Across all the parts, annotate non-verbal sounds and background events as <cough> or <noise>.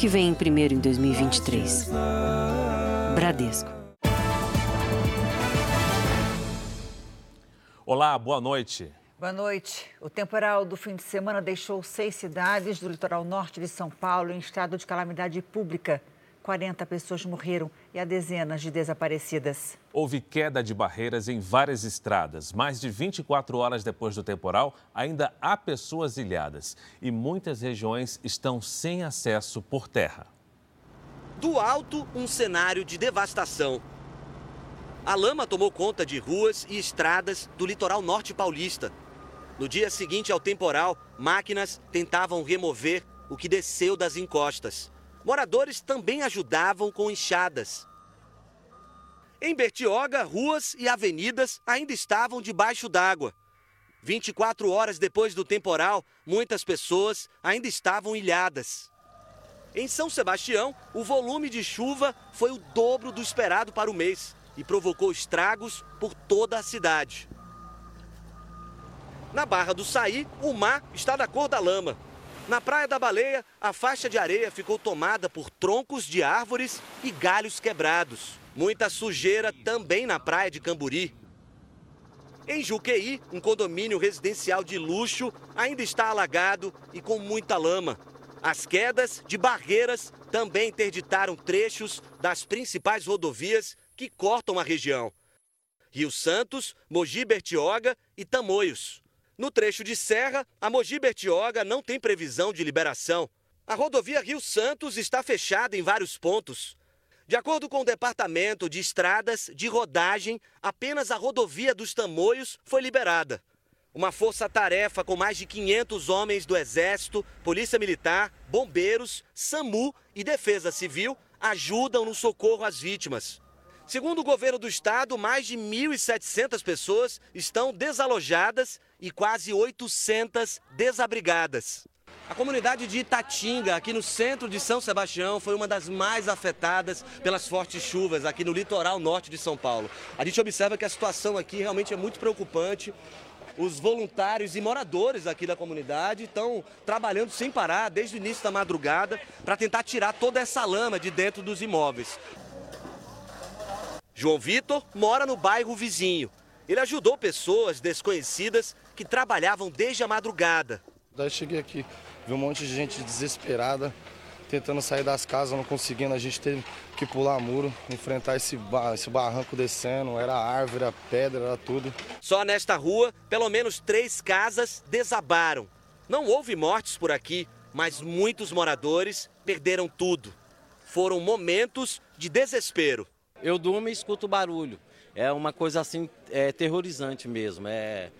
que vem primeiro em 2023. Bradesco. Olá, boa noite. Boa noite. O temporal do fim de semana deixou seis cidades do litoral norte de São Paulo em estado de calamidade pública. 40 pessoas morreram e há dezenas de desaparecidas. Houve queda de barreiras em várias estradas. Mais de 24 horas depois do temporal, ainda há pessoas ilhadas e muitas regiões estão sem acesso por terra. Do alto, um cenário de devastação. A lama tomou conta de ruas e estradas do litoral norte paulista. No dia seguinte ao temporal, máquinas tentavam remover o que desceu das encostas. Moradores também ajudavam com enxadas. Em Bertioga, ruas e avenidas ainda estavam debaixo d'água. 24 horas depois do temporal, muitas pessoas ainda estavam ilhadas. Em São Sebastião, o volume de chuva foi o dobro do esperado para o mês e provocou estragos por toda a cidade. Na Barra do Saí, o mar está da cor da lama. Na Praia da Baleia, a faixa de areia ficou tomada por troncos de árvores e galhos quebrados. Muita sujeira também na Praia de Camburi. Em Juqueí, um condomínio residencial de luxo ainda está alagado e com muita lama. As quedas de barreiras também interditaram trechos das principais rodovias que cortam a região. Rio Santos, Mogi Bertioga e Tamoios. No trecho de serra, a Mogi Bertioga não tem previsão de liberação. A rodovia Rio Santos está fechada em vários pontos. De acordo com o Departamento de Estradas de Rodagem, apenas a rodovia dos Tamoios foi liberada. Uma força-tarefa com mais de 500 homens do Exército, Polícia Militar, Bombeiros, SAMU e Defesa Civil ajudam no socorro às vítimas. Segundo o governo do estado, mais de 1.700 pessoas estão desalojadas e quase 800 desabrigadas. A comunidade de Itatinga, aqui no centro de São Sebastião, foi uma das mais afetadas pelas fortes chuvas aqui no litoral norte de São Paulo. A gente observa que a situação aqui realmente é muito preocupante. Os voluntários e moradores aqui da comunidade estão trabalhando sem parar desde o início da madrugada para tentar tirar toda essa lama de dentro dos imóveis. João Vitor mora no bairro vizinho. Ele ajudou pessoas desconhecidas que trabalhavam desde a madrugada. Daí cheguei aqui, vi um monte de gente desesperada, tentando sair das casas, não conseguindo. A gente teve que pular muro, enfrentar esse, bar, esse barranco descendo. Era árvore, era pedra, era tudo. Só nesta rua, pelo menos três casas desabaram. Não houve mortes por aqui, mas muitos moradores perderam tudo. Foram momentos de desespero. Eu durmo e escuto barulho. É uma coisa assim, é, terrorizante mesmo. É,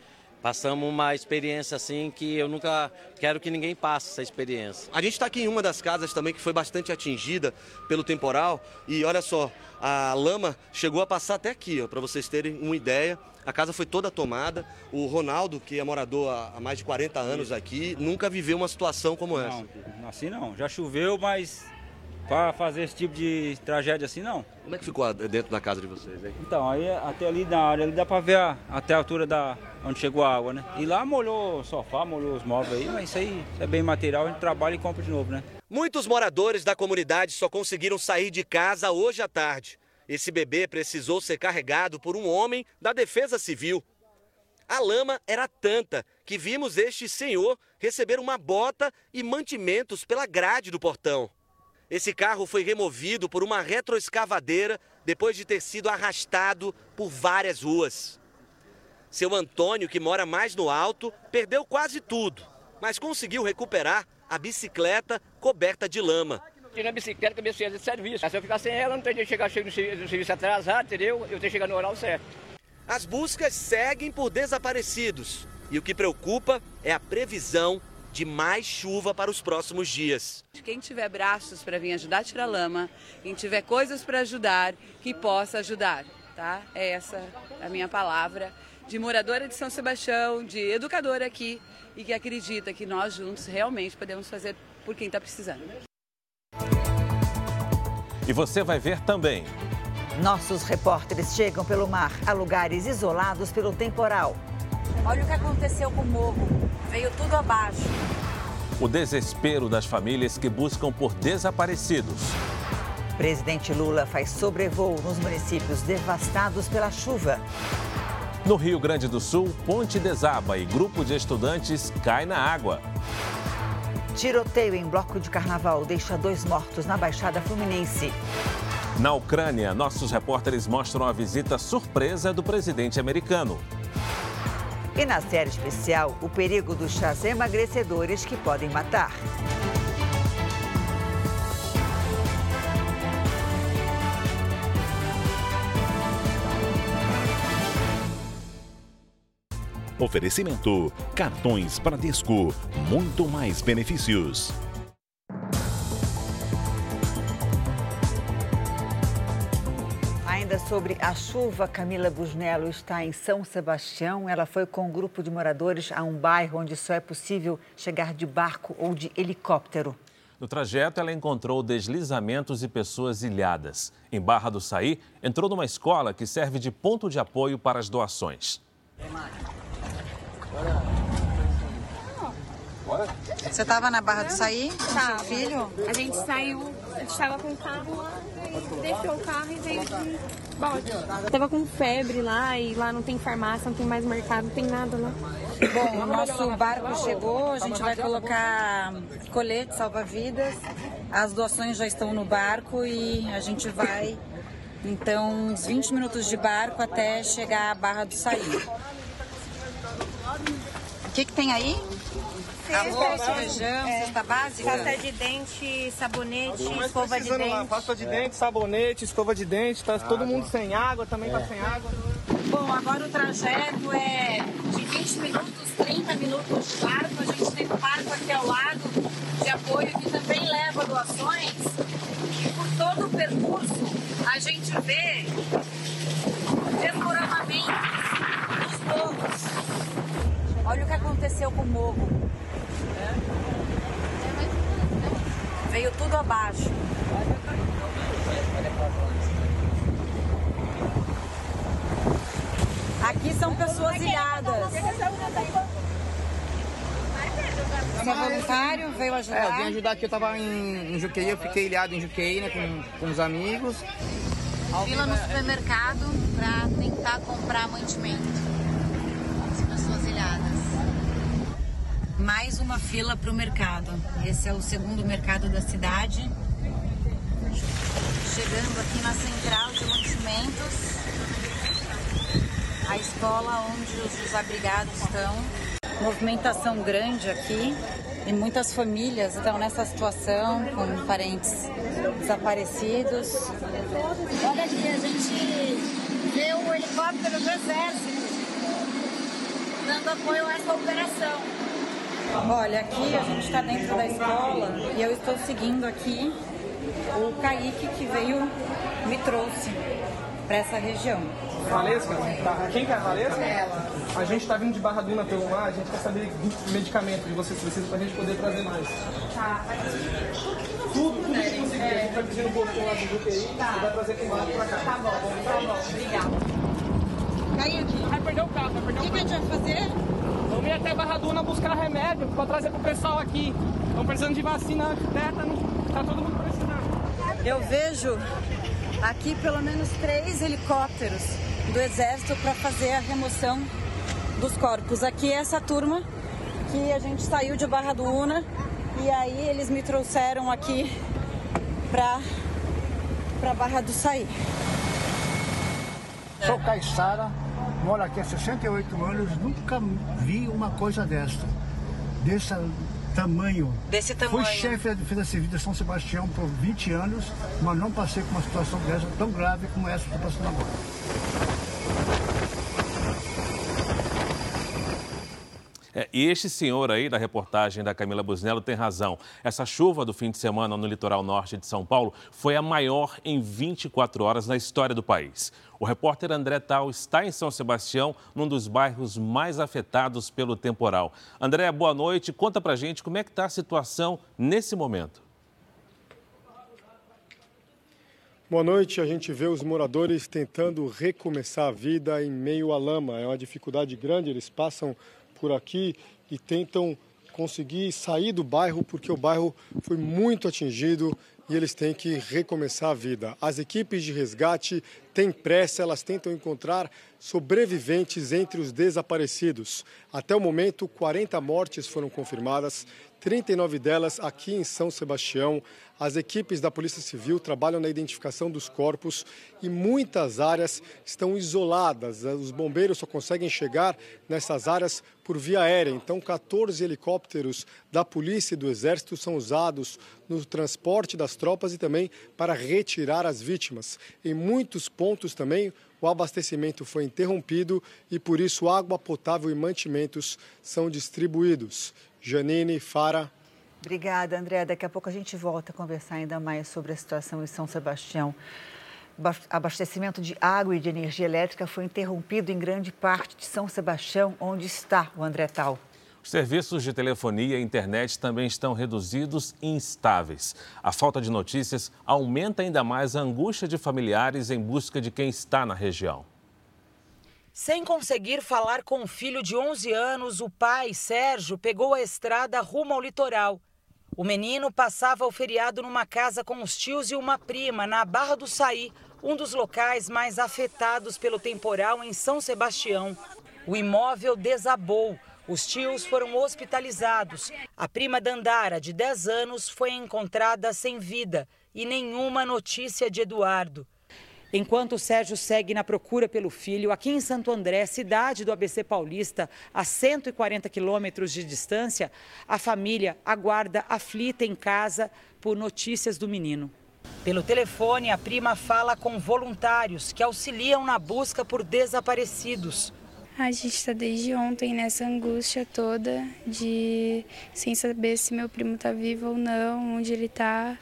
passamos uma experiência assim que eu nunca quero que ninguém passe essa experiência. A gente está aqui em uma das casas também que foi bastante atingida pelo temporal e olha só, a lama chegou a passar até aqui, para vocês terem uma ideia. A casa foi toda tomada. O Ronaldo, que é morador há mais de 40 anos aqui, nunca viveu uma situação como essa. Não, assim não. Já choveu, mas para fazer esse tipo de tragédia assim, não. Como é que ficou dentro da casa de vocês? Hein? Então, aí até ali na área, ali dá para ver a, até a altura da onde chegou a água, né? E lá molhou o sofá, molhou os móveis aí, mas isso aí é bem material, a gente trabalha e compra de novo, né? Muitos moradores da comunidade só conseguiram sair de casa hoje à tarde. Esse bebê precisou ser carregado por um homem da Defesa Civil. A lama era tanta que vimos este senhor receber uma bota e mantimentos pela grade do portão. Esse carro foi removido por uma retroescavadeira depois de ter sido arrastado por várias ruas. Seu Antônio, que mora mais no alto, perdeu quase tudo, mas conseguiu recuperar a bicicleta coberta de lama. Tinha a bicicleta que eu de serviço. Se eu ficar sem ela, não teria que chegar no serviço atrasado, entendeu? Eu tenho que chegar no horário certo. As buscas seguem por desaparecidos. E o que preocupa é a previsão de mais chuva para os próximos dias. Quem tiver braços para vir ajudar a tirar lama, quem tiver coisas para ajudar, que possa ajudar, tá? É essa a minha palavra de moradora de São Sebastião, de educadora aqui e que acredita que nós juntos realmente podemos fazer por quem está precisando. E você vai ver também. Nossos repórteres chegam pelo mar a lugares isolados pelo temporal Olha o que aconteceu com o morro. Veio tudo abaixo. O desespero das famílias que buscam por desaparecidos. Presidente Lula faz sobrevoo nos municípios devastados pela chuva. No Rio Grande do Sul, ponte desaba e grupo de estudantes cai na água. Tiroteio em bloco de carnaval deixa dois mortos na Baixada Fluminense. Na Ucrânia, nossos repórteres mostram a visita surpresa do presidente americano. E na série especial, o perigo dos chás emagrecedores que podem matar. Oferecimento: cartões Bradesco, muito mais benefícios. Sobre a chuva, Camila Busnello está em São Sebastião. Ela foi com um grupo de moradores a um bairro onde só é possível chegar de barco ou de helicóptero. No trajeto, ela encontrou deslizamentos e pessoas ilhadas. Em Barra do Saí, entrou numa escola que serve de ponto de apoio para as doações. Você estava na Barra do Saí com Tava. seu filho? A gente saiu, a gente estava com o carro lá, e deixou o carro e veio de bote. Tava com febre lá e lá não tem farmácia, não tem mais mercado, não tem nada lá. Bom, o nosso barco chegou, a gente vai colocar colete salva-vidas. As doações já estão no barco e a gente vai, então, uns 20 minutos de barco até chegar à Barra do Saí. O que, que tem aí? Arroz, feijão, cesta básica? Pasta de dente, sabonete, escova de precisando lá, dente. pasta de dente, sabonete, escova de dente, tá todo mundo sem água, também tá sem água. Bom, agora o trajeto é de 20 minutos, 30 minutos de barco. A gente tem um barco aqui ao lado de apoio que também leva doações. E por todo o percurso a gente vê desmoronamentos dos morros. Olha o que aconteceu com o morro. Veio tudo abaixo. Aqui são pessoas ilhadas. Você é voluntário? Veio É, eu ajudar? vim ajudar aqui, eu tava em, em Juqueí, eu fiquei ilhado em Juqueí, né, com, com os amigos. Fila no supermercado para tentar comprar mantimento. As pessoas ilhadas. Mais uma fila para o mercado. Esse é o segundo mercado da cidade. Chegando aqui na central de mantimentos, a escola onde os desabrigados estão. Movimentação grande aqui e muitas famílias estão nessa situação com parentes desaparecidos. Olha aqui, a gente vê o helicóptero do Exército dando apoio a essa operação. Olha, aqui a gente está dentro da escola e eu estou seguindo aqui o Kaique que veio, me trouxe para essa região. Valesca? Tá. Quem que é a Valesca? Ela. A gente tá vindo de Barra Duna pelo mar, a gente quer saber que medicamento que vocês precisam pra gente poder trazer mais. Tá. Tudo, tudo que conseguir. A gente vai pedir no postinho lá do Juqueí e vai trazer com barco pra cá. Tá bom, tá bom, obrigada. Kaique, vai perder o carro, vai perder o que, que a gente vai fazer? Vamos ir até Barra Duna buscar remédio pra trazer pro pessoal aqui. Estão precisando de vacina de tétano, tá todo mundo precisando. Eu vejo aqui pelo menos três helicópteros do Exército para fazer a remoção dos corpos. Aqui é essa turma que a gente saiu de Barra do Una e aí eles me trouxeram aqui para para Barra do Saí. Sou Caissara, moro aqui há 68 anos, nunca vi uma coisa desta. Desse tamanho. Desse tamanho. Fui chefe da Defesa Civil de São Sebastião por 20 anos, mas não passei por uma situação dessa tão grave como essa que estou passando agora. É, e este senhor aí da reportagem da Camila Busnello tem razão. Essa chuva do fim de semana no litoral norte de São Paulo foi a maior em 24 horas na história do país. O repórter André Tal está em São Sebastião, num dos bairros mais afetados pelo temporal. André, boa noite. Conta pra gente como é que está a situação nesse momento. Boa noite. A gente vê os moradores tentando recomeçar a vida em meio à lama. É uma dificuldade grande. Eles passam por aqui e tentam conseguir sair do bairro porque o bairro foi muito atingido e eles têm que recomeçar a vida. As equipes de resgate têm pressa, elas tentam encontrar sobreviventes entre os desaparecidos. Até o momento, 40 mortes foram confirmadas, 39 delas aqui em São Sebastião. As equipes da Polícia Civil trabalham na identificação dos corpos e muitas áreas estão isoladas. Os bombeiros só conseguem chegar nessas áreas por via aérea. Então, 14 helicópteros da Polícia e do Exército são usados no transporte das tropas e também para retirar as vítimas. Em muitos pontos também, o abastecimento foi interrompido e por isso água potável e mantimentos são distribuídos. Janine, Fara. Obrigada, André. Daqui a pouco a gente volta a conversar ainda mais sobre a situação em São Sebastião. Abastecimento de água e de energia elétrica foi interrompido em grande parte de São Sebastião, onde está o André Tal. Os serviços de telefonia e internet também estão reduzidos e instáveis. A falta de notícias aumenta ainda mais a angústia de familiares em busca de quem está na região. Sem conseguir falar com o filho de 11 anos, o pai, Sérgio, pegou a estrada rumo ao litoral. O menino passava o feriado numa casa com os tios e uma prima, na Barra do Saí, um dos locais mais afetados pelo temporal em São Sebastião. O imóvel desabou. Os tios foram hospitalizados. A prima Dandara, de 10 anos, foi encontrada sem vida e nenhuma notícia de Eduardo. Enquanto o Sérgio segue na procura pelo filho, aqui em Santo André, cidade do ABC Paulista, a 140 quilômetros de distância, a família aguarda aflita em casa por notícias do menino. Pelo telefone, a prima fala com voluntários que auxiliam na busca por desaparecidos. A gente está desde ontem nessa angústia toda de sem saber se meu primo está vivo ou não, onde ele está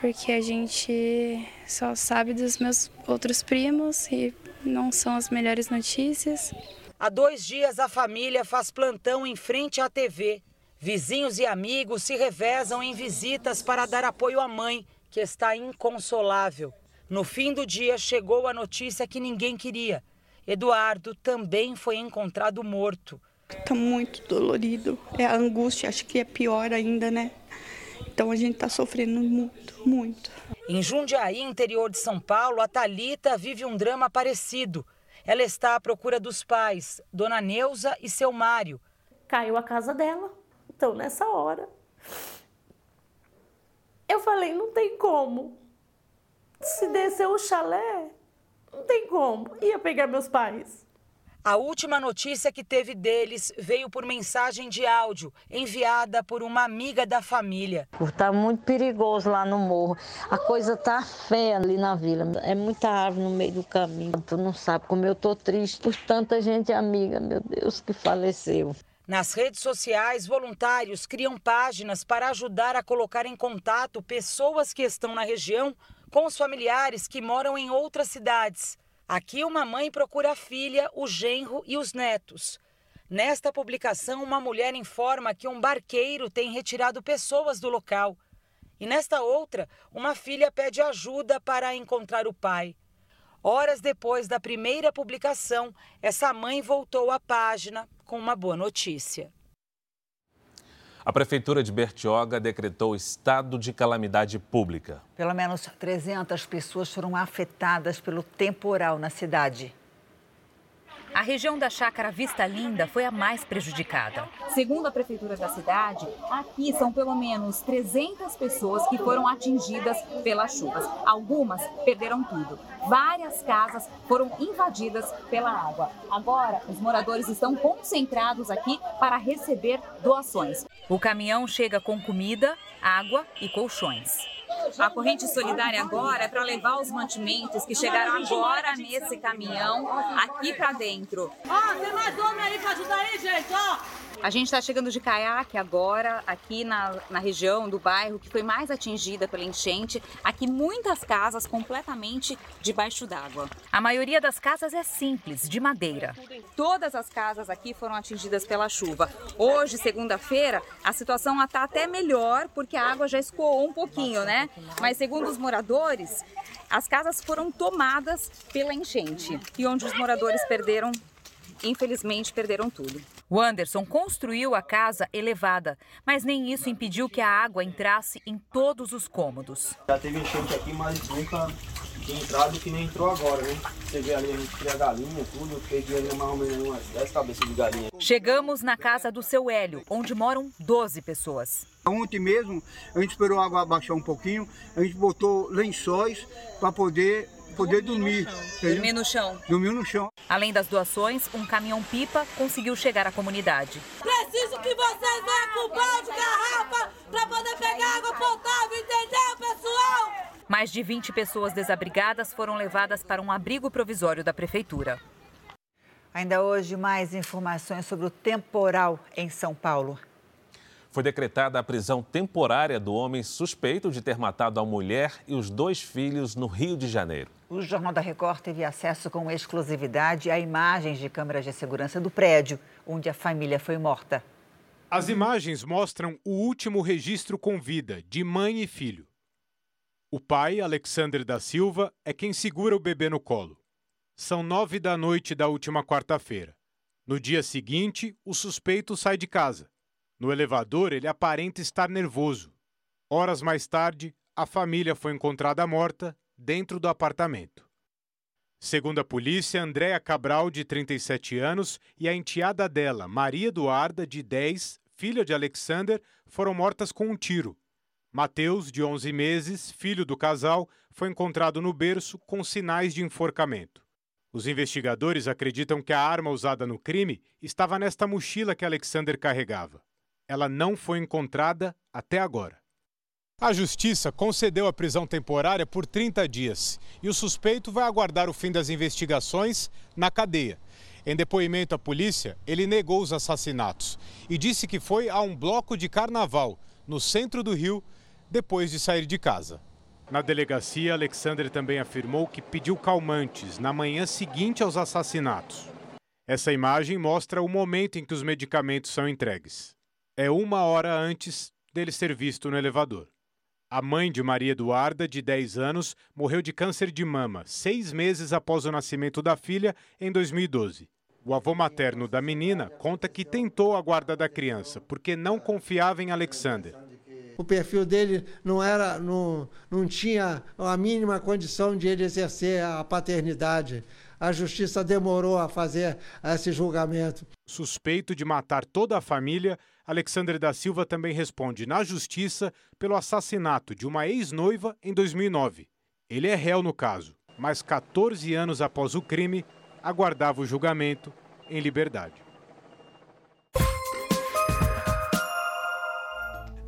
porque a gente só sabe dos meus outros primos e não são as melhores notícias. Há dois dias a família faz plantão em frente à TV. Vizinhos e amigos se revezam em visitas para dar apoio à mãe, que está inconsolável. No fim do dia chegou a notícia que ninguém queria. Eduardo também foi encontrado morto. Está muito dolorido. É a angústia, acho que é pior ainda, né? Então a gente está sofrendo muito, muito. Em Jundiaí, interior de São Paulo, a Talita vive um drama parecido. Ela está à procura dos pais, Dona Neuza e seu Mário. Caiu a casa dela. Então, nessa hora, eu falei, não tem como. Se descer o chalé, não tem como. Ia pegar meus pais. A última notícia que teve deles veio por mensagem de áudio enviada por uma amiga da família. Está muito perigoso lá no morro. A coisa tá feia ali na vila. É muita árvore no meio do caminho. Tu não sabe como eu tô triste por tanta gente amiga, meu Deus, que faleceu. Nas redes sociais, voluntários criam páginas para ajudar a colocar em contato pessoas que estão na região com os familiares que moram em outras cidades. Aqui, uma mãe procura a filha, o genro e os netos. Nesta publicação, uma mulher informa que um barqueiro tem retirado pessoas do local. E nesta outra, uma filha pede ajuda para encontrar o pai. Horas depois da primeira publicação, essa mãe voltou à página com uma boa notícia. A Prefeitura de Bertioga decretou estado de calamidade pública. Pelo menos 300 pessoas foram afetadas pelo temporal na cidade. A região da Chácara Vista Linda foi a mais prejudicada. Segundo a prefeitura da cidade, aqui são pelo menos 300 pessoas que foram atingidas pelas chuvas. Algumas perderam tudo. Várias casas foram invadidas pela água. Agora, os moradores estão concentrados aqui para receber doações. O caminhão chega com comida, água e colchões. A corrente solidária agora é para levar os mantimentos que chegaram agora nesse caminhão aqui para dentro. Ó, oh, tem mais homem aí para ajudar aí, gente, ó. Oh. A gente está chegando de caiaque agora, aqui na, na região do bairro que foi mais atingida pela enchente. Aqui, muitas casas completamente debaixo d'água. A maioria das casas é simples, de madeira. Todas as casas aqui foram atingidas pela chuva. Hoje, segunda-feira, a situação está até melhor porque a água já escoou um pouquinho, né? Mas, segundo os moradores, as casas foram tomadas pela enchente e onde os moradores perderam, infelizmente, perderam tudo. O Anderson construiu a casa elevada, mas nem isso impediu que a água entrasse em todos os cômodos. Já teve enchente aqui, mas nunca tinha entrado que nem entrou agora, né? Você vê ali, a gente cria galinha, tudo. Eu peguei ali mais ou menos umas 10 cabeças de galinha. Chegamos na casa do seu Hélio, onde moram 12 pessoas. Ontem mesmo, a gente esperou a água baixar um pouquinho, a gente botou lençóis para poder poder dormir. Dormir no chão. Dormir no chão. Além das doações, um caminhão-pipa conseguiu chegar à comunidade. Preciso que vocês venham com balde, garrafa, para poder pegar água potável, entendeu, pessoal? Mais de 20 pessoas desabrigadas foram levadas para um abrigo provisório da prefeitura. Ainda hoje, mais informações sobre o temporal em São Paulo. Foi decretada a prisão temporária do homem suspeito de ter matado a mulher e os dois filhos no Rio de Janeiro. O Jornal da Record teve acesso com exclusividade a imagens de câmeras de segurança do prédio onde a família foi morta. As imagens mostram o último registro com vida de mãe e filho. O pai, Alexander da Silva, é quem segura o bebê no colo. São nove da noite da última quarta-feira. No dia seguinte, o suspeito sai de casa. No elevador, ele aparenta estar nervoso. Horas mais tarde, a família foi encontrada morta dentro do apartamento. Segundo a polícia, Andréa Cabral, de 37 anos, e a enteada dela, Maria Eduarda, de 10, filha de Alexander, foram mortas com um tiro. Mateus, de 11 meses, filho do casal, foi encontrado no berço com sinais de enforcamento. Os investigadores acreditam que a arma usada no crime estava nesta mochila que Alexander carregava. Ela não foi encontrada até agora. A justiça concedeu a prisão temporária por 30 dias e o suspeito vai aguardar o fim das investigações na cadeia. Em depoimento à polícia, ele negou os assassinatos e disse que foi a um bloco de carnaval no centro do Rio depois de sair de casa. Na delegacia, Alexander também afirmou que pediu calmantes na manhã seguinte aos assassinatos. Essa imagem mostra o momento em que os medicamentos são entregues é uma hora antes dele ser visto no elevador. A mãe de Maria Eduarda, de 10 anos, morreu de câncer de mama seis meses após o nascimento da filha, em 2012. O avô materno da menina conta que tentou a guarda da criança porque não confiava em Alexander. O perfil dele não era, não, não tinha a mínima condição de ele exercer a paternidade. A justiça demorou a fazer esse julgamento. Suspeito de matar toda a família, Alexandre da Silva também responde na justiça pelo assassinato de uma ex-noiva em 2009. Ele é réu no caso, mas 14 anos após o crime, aguardava o julgamento em liberdade.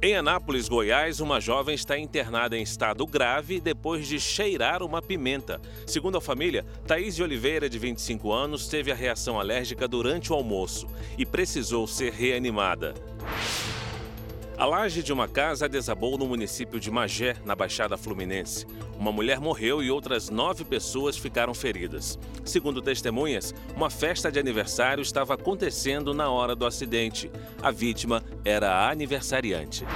Em Anápolis, Goiás, uma jovem está internada em estado grave depois de cheirar uma pimenta. Segundo a família, Thaís de Oliveira, de 25 anos, teve a reação alérgica durante o almoço e precisou ser reanimada. A laje de uma casa desabou no município de Magé, na Baixada Fluminense. Uma mulher morreu e outras nove pessoas ficaram feridas. Segundo testemunhas, uma festa de aniversário estava acontecendo na hora do acidente. A vítima era a aniversariante.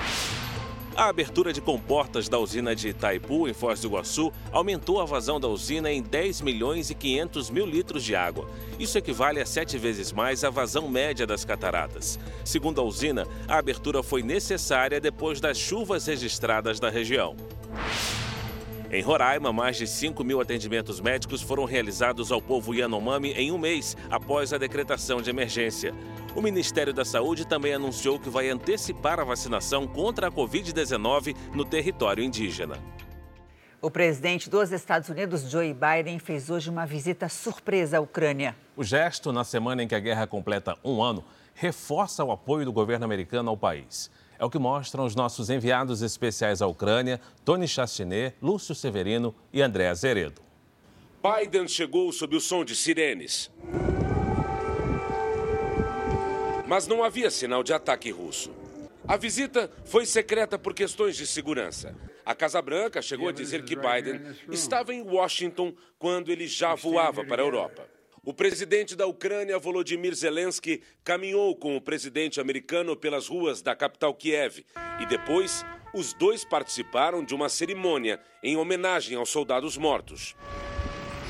A abertura de comportas da usina de Itaipu, em Foz do Iguaçu, aumentou a vazão da usina em 10 milhões e 500 mil litros de água. Isso equivale a sete vezes mais a vazão média das cataratas. Segundo a usina, a abertura foi necessária depois das chuvas registradas na região. Em Roraima, mais de 5 mil atendimentos médicos foram realizados ao povo Yanomami em um mês após a decretação de emergência. O Ministério da Saúde também anunciou que vai antecipar a vacinação contra a Covid-19 no território indígena. O presidente dos Estados Unidos, Joe Biden, fez hoje uma visita surpresa à Ucrânia. O gesto, na semana em que a guerra completa um ano, reforça o apoio do governo americano ao país. É o que mostram os nossos enviados especiais à Ucrânia, Tony Chastinet, Lúcio Severino e André Azeredo. Biden chegou sob o som de sirenes. Mas não havia sinal de ataque russo. A visita foi secreta por questões de segurança. A Casa Branca chegou a dizer que Biden estava em Washington quando ele já voava para a Europa. O presidente da Ucrânia, Volodymyr Zelensky, caminhou com o presidente americano pelas ruas da capital Kiev e depois os dois participaram de uma cerimônia em homenagem aos soldados mortos.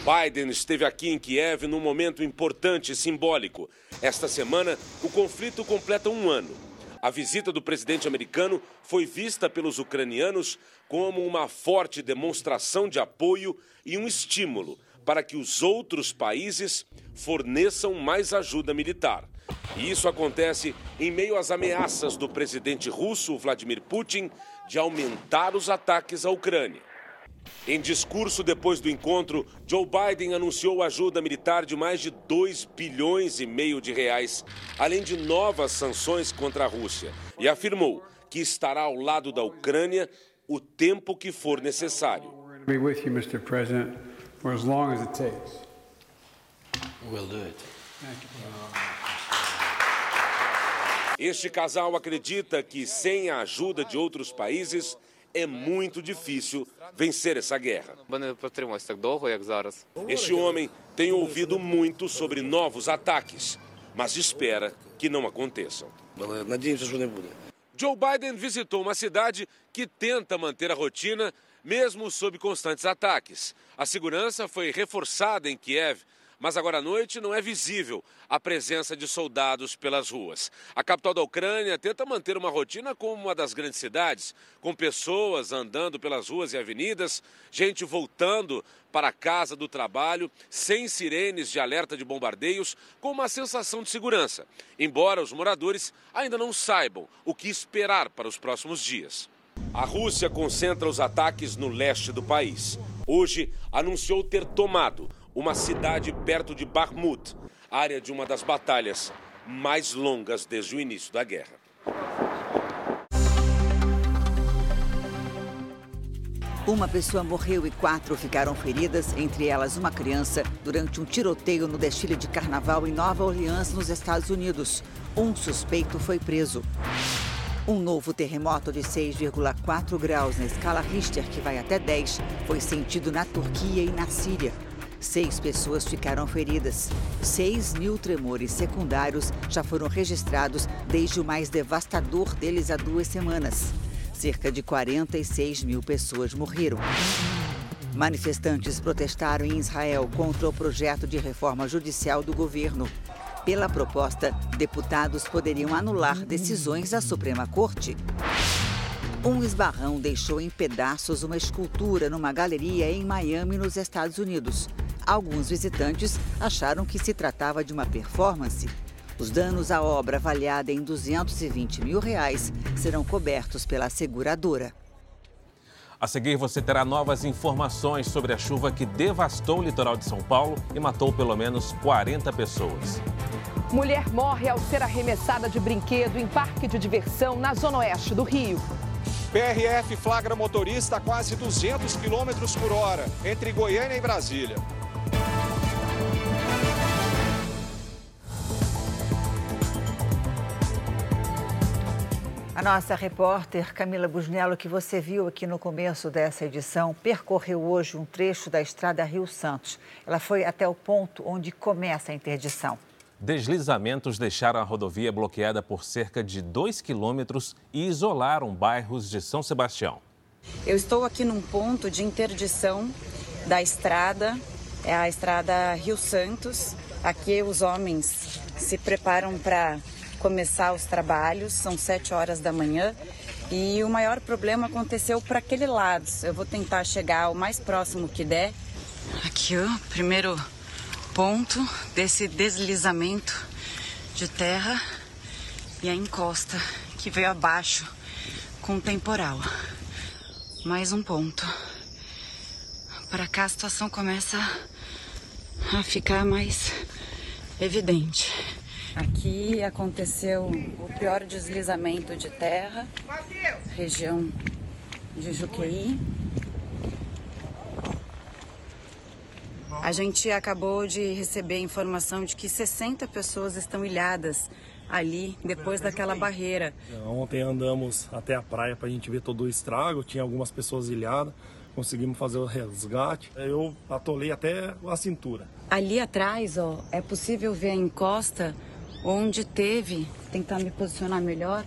Biden esteve aqui em Kiev num momento importante e simbólico. Esta semana, o conflito completa um ano. A visita do presidente americano foi vista pelos ucranianos como uma forte demonstração de apoio e um estímulo para que os outros países forneçam mais ajuda militar. E isso acontece em meio às ameaças do presidente russo Vladimir Putin de aumentar os ataques à Ucrânia. Em discurso depois do encontro, Joe Biden anunciou ajuda militar de mais de 2 bilhões e meio de reais, além de novas sanções contra a Rússia, e afirmou que estará ao lado da Ucrânia o tempo que for necessário. You, for as long as it takes. We'll do it. Este casal acredita que, sem a ajuda de outros países, é muito difícil vencer essa guerra. Este homem tem ouvido muito sobre novos ataques, mas espera que não aconteçam. Joe Biden visitou uma cidade que tenta manter a rotina mesmo sob constantes ataques. A segurança foi reforçada em Kiev mas agora à noite não é visível a presença de soldados pelas ruas. A capital da Ucrânia tenta manter uma rotina como uma das grandes cidades, com pessoas andando pelas ruas e avenidas, gente voltando para a casa do trabalho, sem sirenes de alerta de bombardeios, com uma sensação de segurança, embora os moradores ainda não saibam o que esperar para os próximos dias. A Rússia concentra os ataques no leste do país. Hoje anunciou ter tomado uma cidade perto de Bakhmut, área de uma das batalhas mais longas desde o início da guerra. Uma pessoa morreu e quatro ficaram feridas, entre elas uma criança, durante um tiroteio no desfile de carnaval em Nova Orleans, nos Estados Unidos. Um suspeito foi preso. Um novo terremoto de 6,4 graus na escala Richter, que vai até 10, foi sentido na Turquia e na Síria. Seis pessoas ficaram feridas. Seis mil tremores secundários já foram registrados desde o mais devastador deles há duas semanas. Cerca de 46 mil pessoas morreram. Manifestantes protestaram em Israel contra o projeto de reforma judicial do governo. Pela proposta, deputados poderiam anular decisões da Suprema Corte. Um esbarrão deixou em pedaços uma escultura numa galeria em Miami, nos Estados Unidos. Alguns visitantes acharam que se tratava de uma performance. Os danos à obra, avaliada em 220 mil reais, serão cobertos pela seguradora. A seguir, você terá novas informações sobre a chuva que devastou o litoral de São Paulo e matou pelo menos 40 pessoas. Mulher morre ao ser arremessada de brinquedo em parque de diversão na zona oeste do Rio. PRF flagra motorista a quase 200 km por hora entre Goiânia e Brasília. Nossa repórter Camila Busnello, que você viu aqui no começo dessa edição, percorreu hoje um trecho da estrada Rio Santos. Ela foi até o ponto onde começa a interdição. Deslizamentos deixaram a rodovia bloqueada por cerca de 2 quilômetros e isolaram bairros de São Sebastião. Eu estou aqui num ponto de interdição da estrada, é a estrada Rio Santos. Aqui os homens se preparam para começar os trabalhos, são 7 horas da manhã. E o maior problema aconteceu para aquele lado. Eu vou tentar chegar o mais próximo que der. Aqui, ó, primeiro ponto desse deslizamento de terra e a encosta que veio abaixo com o temporal. Mais um ponto. Para cá a situação começa a ficar mais evidente. Aqui aconteceu o pior deslizamento de terra, região de Juqueí. A gente acabou de receber informação de que 60 pessoas estão ilhadas ali depois daquela barreira. Ontem andamos até a praia para a gente ver todo o estrago, tinha algumas pessoas ilhadas, conseguimos fazer o resgate. Eu atolei até a cintura. Ali atrás, ó, é possível ver a encosta onde teve, tentar me posicionar melhor,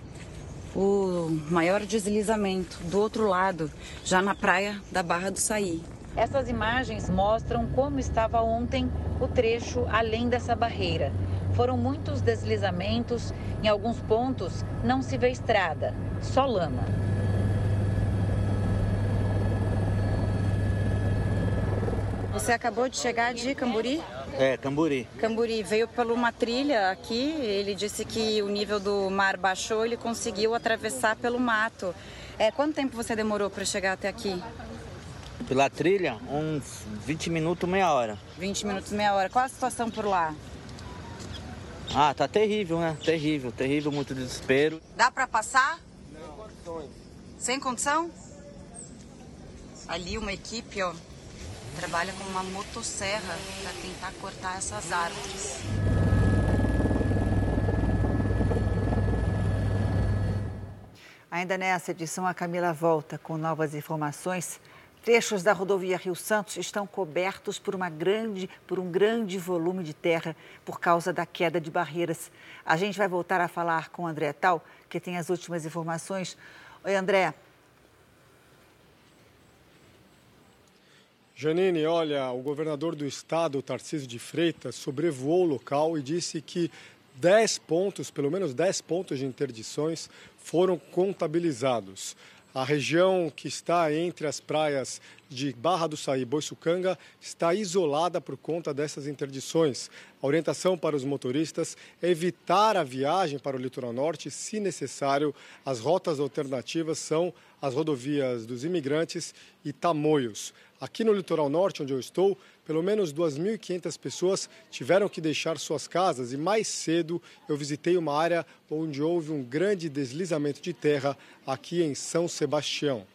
o maior deslizamento do outro lado, já na praia da Barra do Saí. Essas imagens mostram como estava ontem o trecho além dessa barreira. Foram muitos deslizamentos, em alguns pontos não se vê estrada, só lama. Você acabou de chegar de Camburi? É, Camburi. Camburi veio por uma trilha aqui. Ele disse que o nível do mar baixou, ele conseguiu atravessar pelo mato. É, quanto tempo você demorou para chegar até aqui? Pela trilha, uns 20 minutos, meia hora. 20 minutos, meia hora. Qual a situação por lá? Ah, tá terrível, né? Terrível, terrível, muito desespero. Dá para passar? Sem condição? Ali uma equipe, ó, trabalha com uma motosserra para tentar cortar essas árvores. Ainda nessa edição, a Camila volta com novas informações. Trechos da rodovia Rio Santos estão cobertos por, uma grande, por um grande volume de terra por causa da queda de barreiras. A gente vai voltar a falar com o André Tal, que tem as últimas informações. Oi, André. Janine, olha, o governador do estado, Tarcísio de Freitas, sobrevoou o local e disse que 10 pontos, pelo menos 10 pontos de interdições foram contabilizados. A região que está entre as praias de Barra do Saí e Boiçucanga está isolada por conta dessas interdições. A orientação para os motoristas é evitar a viagem para o litoral norte, se necessário. As rotas alternativas são as rodovias dos imigrantes e Tamoios. Aqui no litoral norte, onde eu estou, pelo menos 2.500 pessoas tiveram que deixar suas casas e mais cedo eu visitei uma área onde houve um grande deslizamento de terra aqui em São Sebastião.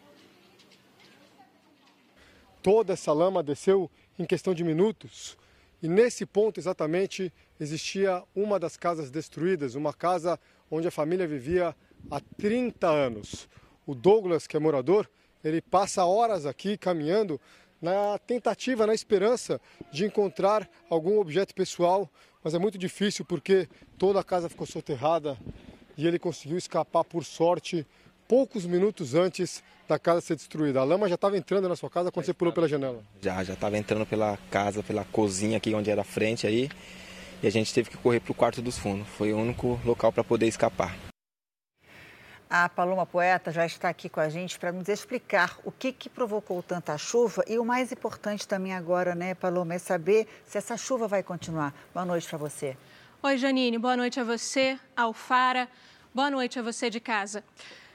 Toda essa lama desceu em questão de minutos e nesse ponto exatamente existia uma das casas destruídas, uma casa onde a família vivia há 30 anos. O Douglas, que é morador, ele passa horas aqui caminhando na tentativa, na esperança de encontrar algum objeto pessoal, mas é muito difícil porque toda a casa ficou soterrada e ele conseguiu escapar por sorte poucos minutos antes da casa ser destruída. A lama já estava entrando na sua casa quando você pulou pela janela? Já, já estava entrando pela casa, pela cozinha aqui onde era a frente aí. E a gente teve que correr para o quarto dos fundos. Foi o único local para poder escapar. A Paloma Poeta já está aqui com a gente para nos explicar o que, que provocou tanta chuva e o mais importante também agora, né, Paloma, é saber se essa chuva vai continuar. Boa noite para você. Oi, Janine. Boa noite a você, Alfara. Boa noite a você de casa.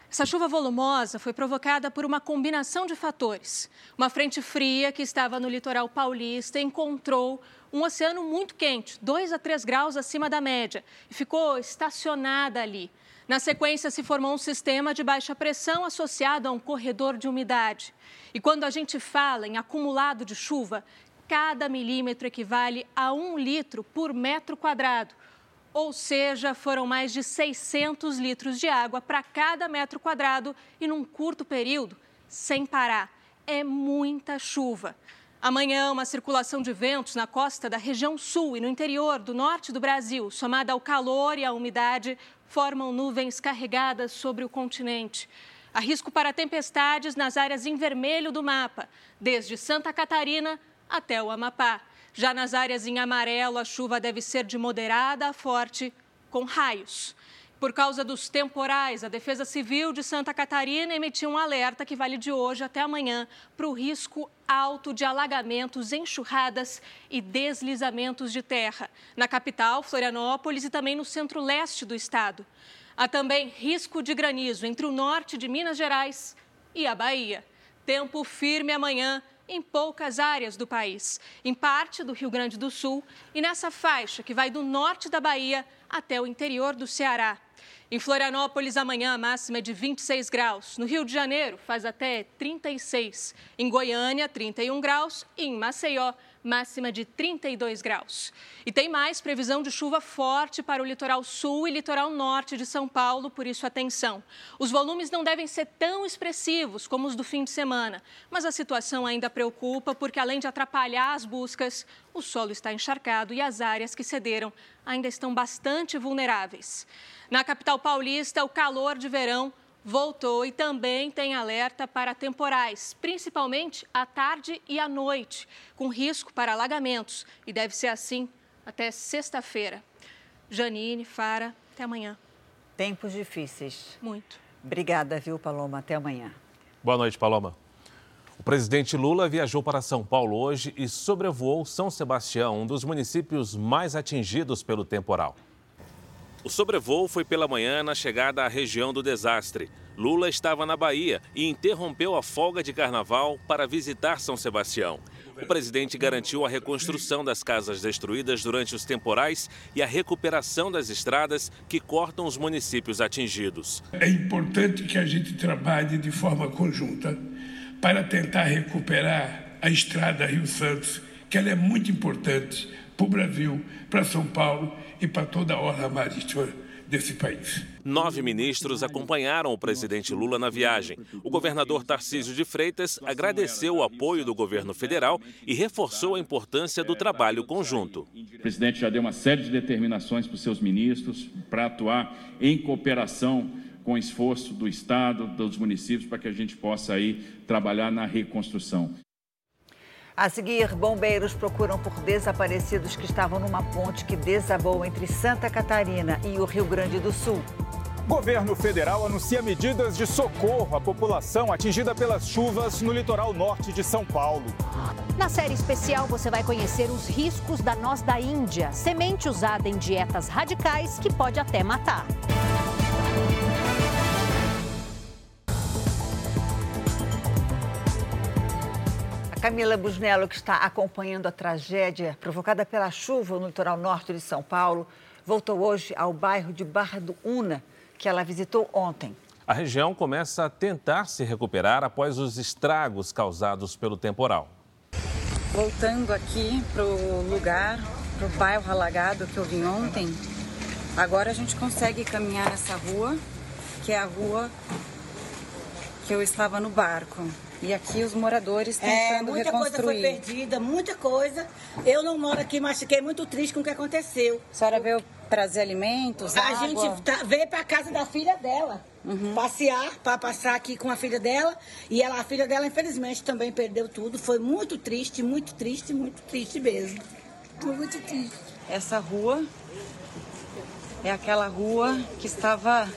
Essa chuva volumosa foi provocada por uma combinação de fatores. Uma frente fria que estava no litoral paulista encontrou um oceano muito quente, 2 a 3 graus acima da média, e ficou estacionada ali. Na sequência, se formou um sistema de baixa pressão associado a um corredor de umidade. E quando a gente fala em acumulado de chuva, cada milímetro equivale a um litro por metro quadrado. Ou seja, foram mais de 600 litros de água para cada metro quadrado e num curto período, sem parar. É muita chuva. Amanhã, uma circulação de ventos na costa da região sul e no interior do norte do Brasil, somada ao calor e à umidade, formam nuvens carregadas sobre o continente. Há risco para tempestades nas áreas em vermelho do mapa, desde Santa Catarina até o Amapá. Já nas áreas em amarelo, a chuva deve ser de moderada a forte, com raios. Por causa dos temporais, a Defesa Civil de Santa Catarina emitiu um alerta que vale de hoje até amanhã para o risco alto de alagamentos, enxurradas e deslizamentos de terra na capital, Florianópolis e também no centro-leste do estado. Há também risco de granizo entre o norte de Minas Gerais e a Bahia. Tempo firme amanhã em poucas áreas do país, em parte do Rio Grande do Sul e nessa faixa que vai do norte da Bahia até o interior do Ceará. Em Florianópolis, amanhã a máxima é de 26 graus. No Rio de Janeiro, faz até 36. Em Goiânia, 31 graus. E em Maceió, máxima de 32 graus. E tem mais previsão de chuva forte para o litoral sul e litoral norte de São Paulo, por isso atenção. Os volumes não devem ser tão expressivos como os do fim de semana, mas a situação ainda preocupa porque, além de atrapalhar as buscas, o solo está encharcado e as áreas que cederam ainda estão bastante vulneráveis. Na capital paulista, o calor de verão voltou e também tem alerta para temporais, principalmente à tarde e à noite, com risco para alagamentos. E deve ser assim até sexta-feira. Janine, Fara, até amanhã. Tempos difíceis. Muito. Obrigada, viu, Paloma? Até amanhã. Boa noite, Paloma. O presidente Lula viajou para São Paulo hoje e sobrevoou São Sebastião, um dos municípios mais atingidos pelo temporal. O sobrevoo foi pela manhã na chegada à região do desastre. Lula estava na Bahia e interrompeu a folga de carnaval para visitar São Sebastião. O presidente garantiu a reconstrução das casas destruídas durante os temporais e a recuperação das estradas que cortam os municípios atingidos. É importante que a gente trabalhe de forma conjunta para tentar recuperar a estrada Rio Santos, que ela é muito importante para o Brasil, para São Paulo e para toda a orla marítima desse país. Nove ministros acompanharam o presidente Lula na viagem. O governador Tarcísio de Freitas agradeceu o apoio do governo federal e reforçou a importância do trabalho conjunto. O presidente já deu uma série de determinações para os seus ministros para atuar em cooperação com o esforço do Estado, dos municípios, para que a gente possa aí trabalhar na reconstrução. A seguir, bombeiros procuram por desaparecidos que estavam numa ponte que desabou entre Santa Catarina e o Rio Grande do Sul. Governo federal anuncia medidas de socorro à população atingida pelas chuvas no litoral norte de São Paulo. Na série especial, você vai conhecer os riscos da noz da Índia, semente usada em dietas radicais que pode até matar. Camila Busnello, que está acompanhando a tragédia provocada pela chuva no litoral norte de São Paulo, voltou hoje ao bairro de Barra do Una, que ela visitou ontem. A região começa a tentar se recuperar após os estragos causados pelo temporal. Voltando aqui para o lugar, para o bairro alagado que eu vim ontem, agora a gente consegue caminhar nessa rua, que é a rua que eu estava no barco. E aqui os moradores tentando é, muita reconstruir. coisa foi perdida, muita coisa. Eu não moro aqui, mas fiquei muito triste com o que aconteceu. A senhora veio trazer alimentos, A água? gente tá, veio para casa da filha dela, passear, para passar aqui com a filha dela. E ela, a filha dela, infelizmente, também perdeu tudo. Foi muito triste, muito triste, muito triste mesmo. Foi muito triste. Essa rua é aquela rua que estava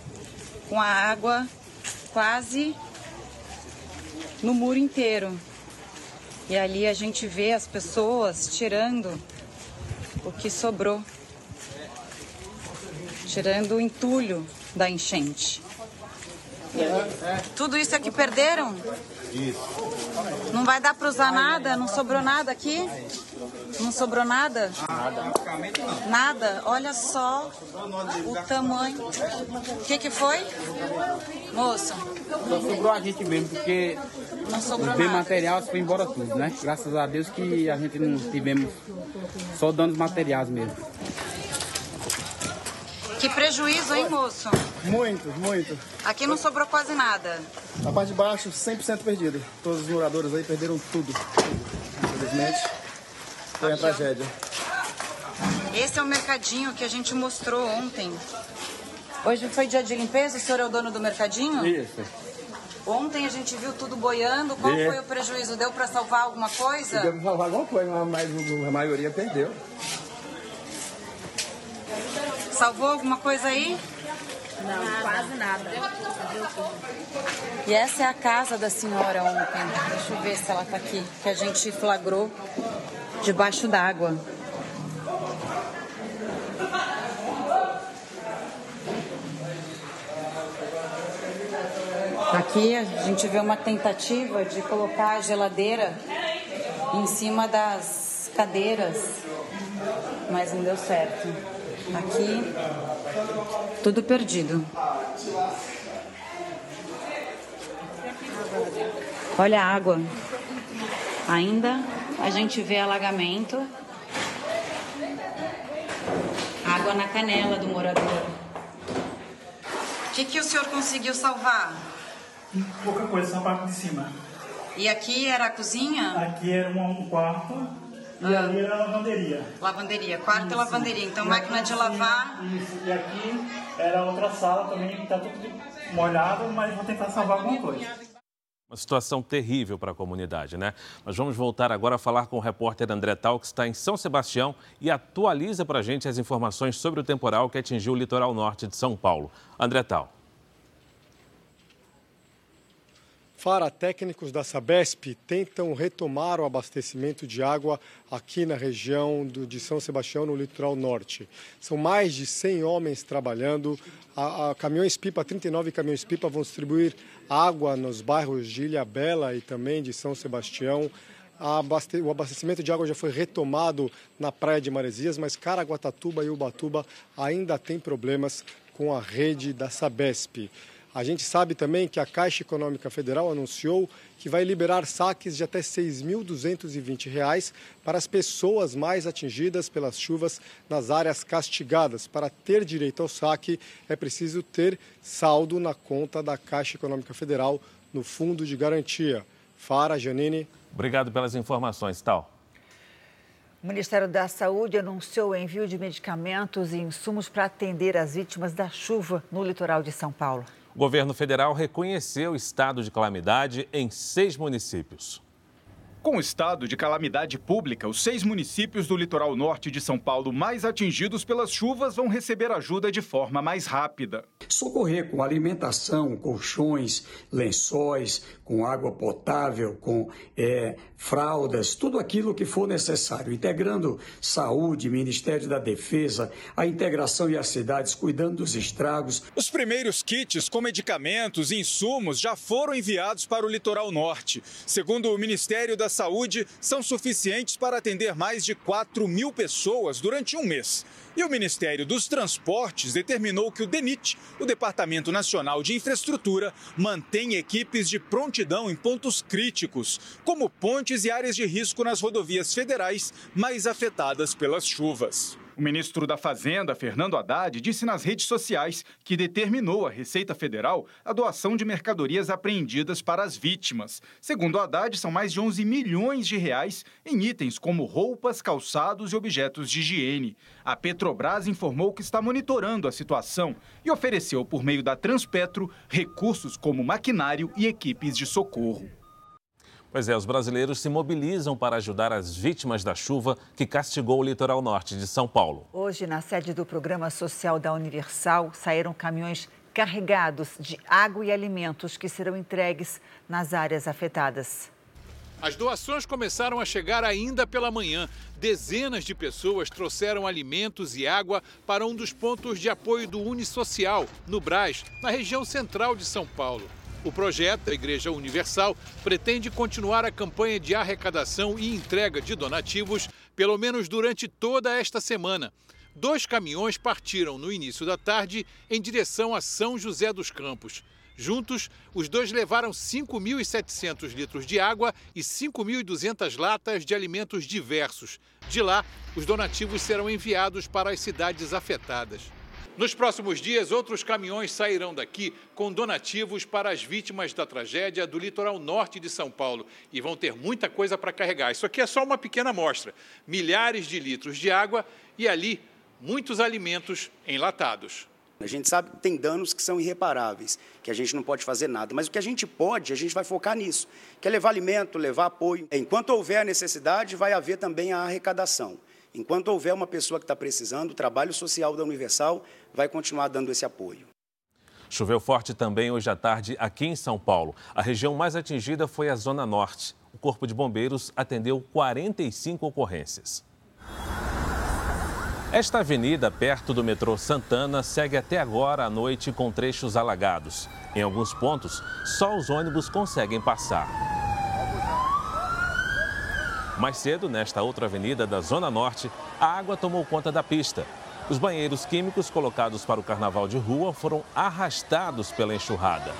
com a água quase no muro inteiro. E ali a gente vê as pessoas tirando o que sobrou, tirando o entulho da enchente. Tudo isso aqui perderam? Isso. Não vai dar para usar nada? Não sobrou nada aqui? Não sobrou nada? Nada. Nada? Olha só o tamanho. O que, que foi? Moço, Só sobrou a gente mesmo, porque não sobrou bem material foi embora tudo, né? Graças a Deus que a gente não tivemos só danos materiais mesmo. Que prejuízo, hein, moço? Muito, muito. Aqui não sobrou quase nada. A parte de baixo, 100% perdida. Todos os moradores aí perderam tudo. Infelizmente, foi uma tragédia. Esse é o mercadinho que a gente mostrou ontem. Hoje foi dia de limpeza, o senhor é o dono do mercadinho? Isso. Ontem a gente viu tudo boiando. Qual É. foi o prejuízo? Deu para salvar alguma coisa? Deu pra salvar alguma coisa, mas a maioria perdeu. Salvou alguma coisa aí? Não, quase nada. E essa é a casa da senhora ontem. Deixa eu ver se ela tá aqui. Que a gente flagrou debaixo d'água. Aqui a gente vê uma tentativa de colocar a geladeira em cima das cadeiras, mas não deu certo. Aqui, tudo perdido. Olha a água. Ainda a gente vê alagamento. Água na canela do morador. O que, que o senhor conseguiu salvar? Pouca coisa, só a parte de cima. E aqui era a cozinha? Aqui era um, um quarto e ali era a lavanderia. Lavanderia, quarto e lavanderia. Então, máquina de lavar. Isso, e aqui era outra sala também, que tá tudo molhado, mas vou tentar salvar alguma coisa. Uma situação terrível para a comunidade, né? Nós vamos voltar agora a falar com o repórter André Tal, que está em São Sebastião e atualiza para a gente as informações sobre o temporal que atingiu o litoral norte de São Paulo. André Tal. Fara, técnicos da Sabesp tentam retomar o abastecimento de água aqui na região do, de São Sebastião, no litoral norte. São mais de 100 homens trabalhando. A, a caminhões-pipa, 39 caminhões-pipa vão distribuir água nos bairros de Ilha Bela e também de São Sebastião. Abaste... O abastecimento de água já foi retomado na praia de Maresias, mas Caraguatatuba e Ubatuba ainda têm problemas com a rede da Sabesp. A gente sabe também que a Caixa Econômica Federal anunciou que vai liberar saques de até R$ 6.220 para as pessoas mais atingidas pelas chuvas nas áreas castigadas. Para ter direito ao saque, é preciso ter saldo na conta da Caixa Econômica Federal no Fundo de Garantia. Fara, Janine. Obrigado pelas informações, Tal. O Ministério da Saúde anunciou o envio de medicamentos e insumos para atender as vítimas da chuva no litoral de São Paulo. O governo federal reconheceu estado de calamidade em seis municípios. Com o estado de calamidade pública, os seis municípios do litoral norte de São Paulo mais atingidos pelas chuvas vão receber ajuda de forma mais rápida. Socorrer com alimentação, colchões, lençóis, com água potável, com é, fraldas, tudo aquilo que for necessário, integrando saúde, Ministério da Defesa, a integração e as cidades cuidando dos estragos. Os primeiros kits com medicamentos e insumos já foram enviados para o litoral norte. Segundo o Ministério da Saúde, são suficientes para atender mais de 4 mil pessoas durante um mês. E o Ministério dos Transportes determinou que o DENIT, o Departamento Nacional de Infraestrutura, mantém equipes de prontidão em pontos críticos, como pontes e áreas de risco nas rodovias federais mais afetadas pelas chuvas. O ministro da Fazenda, Fernando Haddad, disse nas redes sociais que determinou à Receita Federal a doação de mercadorias apreendidas para as vítimas. Segundo Haddad, são mais de 11 milhões de reais em itens como roupas, calçados e objetos de higiene. A Petrobras informou que está monitorando a situação e ofereceu, por meio da Transpetro, recursos como maquinário e equipes de socorro. Pois é, os brasileiros se mobilizam para ajudar as vítimas da chuva que castigou o litoral norte de São Paulo. Hoje, na sede do Programa Social da Universal, saíram caminhões carregados de água e alimentos que serão entregues nas áreas afetadas. As doações começaram a chegar ainda pela manhã. Dezenas de pessoas trouxeram alimentos e água para um dos pontos de apoio do Unisocial, no Brás, na região central de São Paulo. O projeto da Igreja Universal pretende continuar a campanha de arrecadação e entrega de donativos, pelo menos durante toda esta semana. Dois caminhões partiram no início da tarde em direção a São José dos Campos. Juntos, os dois levaram 5.700 litros de água e 5.200 latas de alimentos diversos. De lá, os donativos serão enviados para as cidades afetadas. Nos próximos dias, outros caminhões sairão daqui com donativos para as vítimas da tragédia do litoral norte de São Paulo e vão ter muita coisa para carregar. Isso aqui é só uma pequena amostra: milhares de litros de água e ali muitos alimentos enlatados. A gente sabe que tem danos que são irreparáveis, que a gente não pode fazer nada, mas o que a gente pode, a gente vai focar nisso, que é levar alimento, levar apoio. Enquanto houver a necessidade, vai haver também a arrecadação. Enquanto houver uma pessoa que está precisando, o trabalho social da Universal vai continuar dando esse apoio. Choveu forte também hoje à tarde aqui em São Paulo. A região mais atingida foi a Zona Norte. O Corpo de Bombeiros atendeu 45 ocorrências. Esta avenida, perto do metrô Santana, segue até agora à noite com trechos alagados. Em alguns pontos, só os ônibus conseguem passar. Mais cedo, nesta outra avenida da Zona Norte, a água tomou conta da pista. Os banheiros químicos colocados para o carnaval de rua foram arrastados pela enxurrada.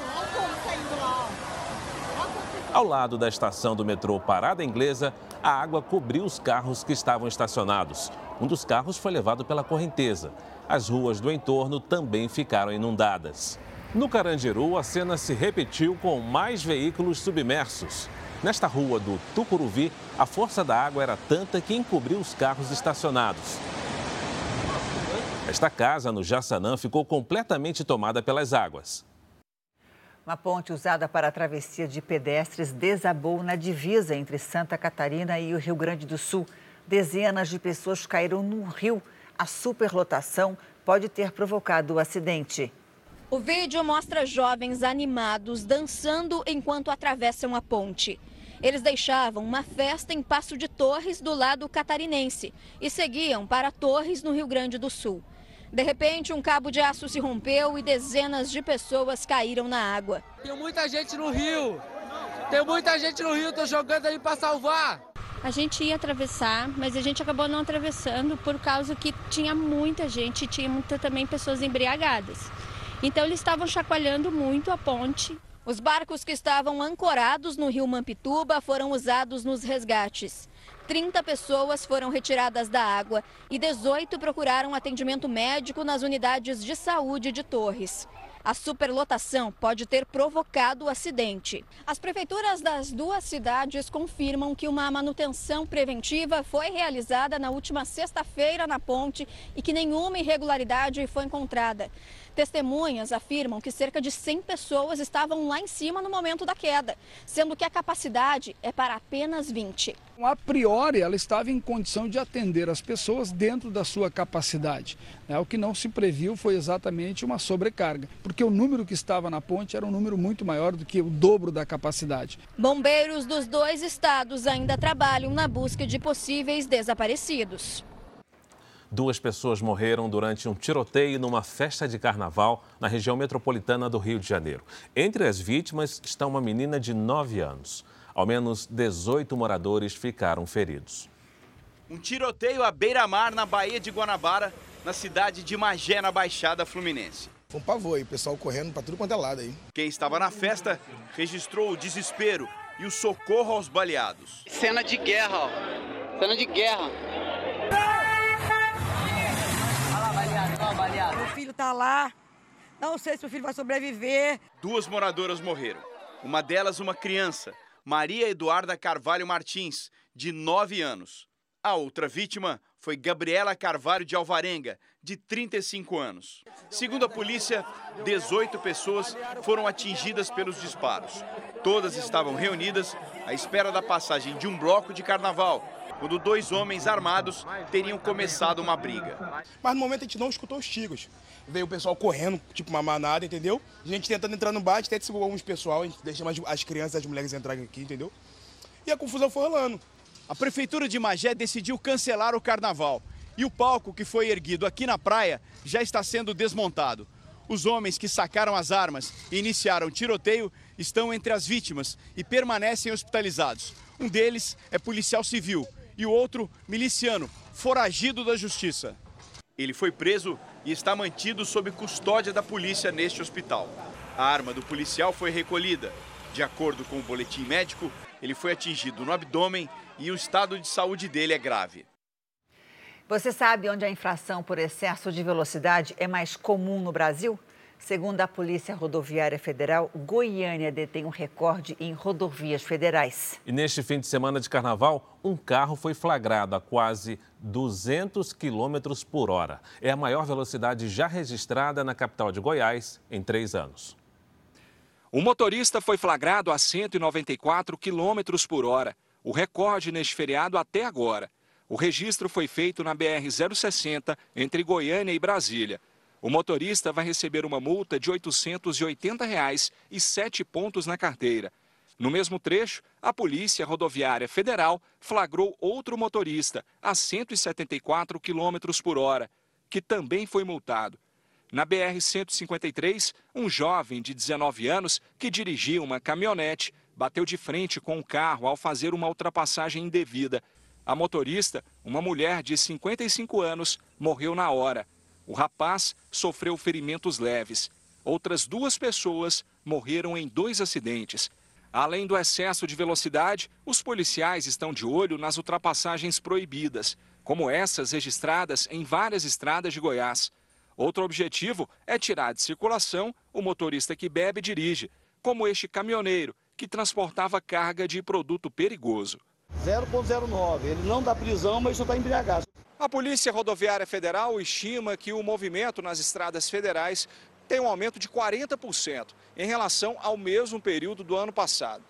Ao lado da estação do metrô Parada Inglesa, a água cobriu os carros que estavam estacionados. Um dos carros foi levado pela correnteza. As ruas do entorno também ficaram inundadas. No Carandiru, a cena se repetiu com mais veículos submersos. Nesta rua do Tucuruvi, a força da água era tanta que encobriu os carros estacionados. Esta casa, no Jaçanã, ficou completamente tomada pelas águas. Uma ponte usada para a travessia de pedestres desabou na divisa entre Santa Catarina e o Rio Grande do Sul. Dezenas de pessoas caíram no rio. A superlotação pode ter provocado o acidente. O vídeo mostra jovens animados dançando enquanto atravessam a ponte. Eles deixavam uma festa em Passo de Torres, do lado catarinense, e seguiam para Torres, no Rio Grande do Sul. De repente, um cabo de aço se rompeu e dezenas de pessoas caíram na água. Tem muita gente no rio. Tem muita gente no rio, tô jogando aí para salvar. A gente ia atravessar, mas a gente acabou não atravessando por causa que tinha muita gente tinha muita, também pessoas embriagadas. Então eles estavam chacoalhando muito a ponte. Os barcos que estavam ancorados no rio Mampituba foram usados nos resgates. 30 pessoas foram retiradas da água e 18 procuraram atendimento médico nas unidades de saúde de Torres. A superlotação pode ter provocado o acidente. As prefeituras das duas cidades confirmam que uma manutenção preventiva foi realizada na última sexta-feira na ponte e que nenhuma irregularidade foi encontrada. Testemunhas afirmam que cerca de 100 pessoas estavam lá em cima no momento da queda, sendo que a capacidade é para apenas 20. A priori, ela estava em condição de atender as pessoas dentro da sua capacidade. Né? O que não se previu foi exatamente uma sobrecarga, porque o número que estava na ponte era um número muito maior do que o dobro da capacidade. Bombeiros dos dois estados ainda trabalham na busca de possíveis desaparecidos. Duas pessoas morreram durante um tiroteio numa festa de carnaval na região metropolitana do Rio de Janeiro. Entre as vítimas está uma menina de 9 anos. Ao menos 18 moradores ficaram feridos. Um tiroteio à beira-mar na Baía de Guanabara, na cidade de Magé, na Baixada Fluminense. Foi um pavor aí, o pessoal correndo para tudo quanto é lado aí. Quem estava na festa registrou o desespero e o socorro aos baleados. Cena de guerra, ó. Cena de guerra. Meu filho tá lá. Não sei se meu filho vai sobreviver. Duas moradoras morreram. Uma delas, uma criança, Maria Eduarda Carvalho Martins, de 9 anos. A outra vítima foi Gabriela Carvalho de Alvarenga, de 35 anos. Segundo a polícia, 18 pessoas foram atingidas pelos disparos. Todas estavam reunidas à espera da passagem de um bloco de carnaval quando dois homens armados teriam começado uma briga. Mas no momento a gente não escutou os tiros. Veio o pessoal correndo, tipo uma manada, entendeu? A gente tentando entrar no gente até segurou uns pessoal, a gente deixa as crianças e as mulheres entrarem aqui, entendeu? E a confusão foi rolando. A prefeitura de Magé decidiu cancelar o carnaval. E o palco que foi erguido aqui na praia já está sendo desmontado. Os homens que sacaram as armas e iniciaram o tiroteio estão entre as vítimas e permanecem hospitalizados. Um deles é policial civil e o outro miliciano, foragido da justiça. Ele foi preso e está mantido sob custódia da polícia neste hospital. A arma do policial foi recolhida. De acordo com o boletim médico, ele foi atingido no abdômen e o estado de saúde dele é grave. Você sabe onde a infração por excesso de velocidade é mais comum no Brasil? Segundo a Polícia Rodoviária Federal, Goiânia detém um recorde em rodovias federais. E neste fim de semana de carnaval, um carro foi flagrado a quase 200 quilômetros por hora. É a maior velocidade já registrada na capital de Goiás em três anos. O motorista foi flagrado a 194 quilômetros por hora, o recorde neste feriado até agora. O registro foi feito na BR-060, entre Goiânia e Brasília. O motorista vai receber uma multa de 880 reais e sete pontos na carteira. No mesmo trecho, a Polícia Rodoviária Federal flagrou outro motorista a 174 km por hora, que também foi multado. Na BR-153, um jovem de 19 anos que dirigia uma caminhonete bateu de frente com o carro ao fazer uma ultrapassagem indevida. A motorista, uma mulher de 55 anos, morreu na hora. O rapaz sofreu ferimentos leves. Outras duas pessoas morreram em dois acidentes. Além do excesso de velocidade, os policiais estão de olho nas ultrapassagens proibidas, como essas registradas em várias estradas de Goiás. Outro objetivo é tirar de circulação o motorista que bebe e dirige, como este caminhoneiro que transportava carga de produto perigoso. 0,09. Ele não dá prisão, mas só está embriagado. A Polícia Rodoviária Federal estima que o movimento nas estradas federais tem um aumento de 40% em relação ao mesmo período do ano passado.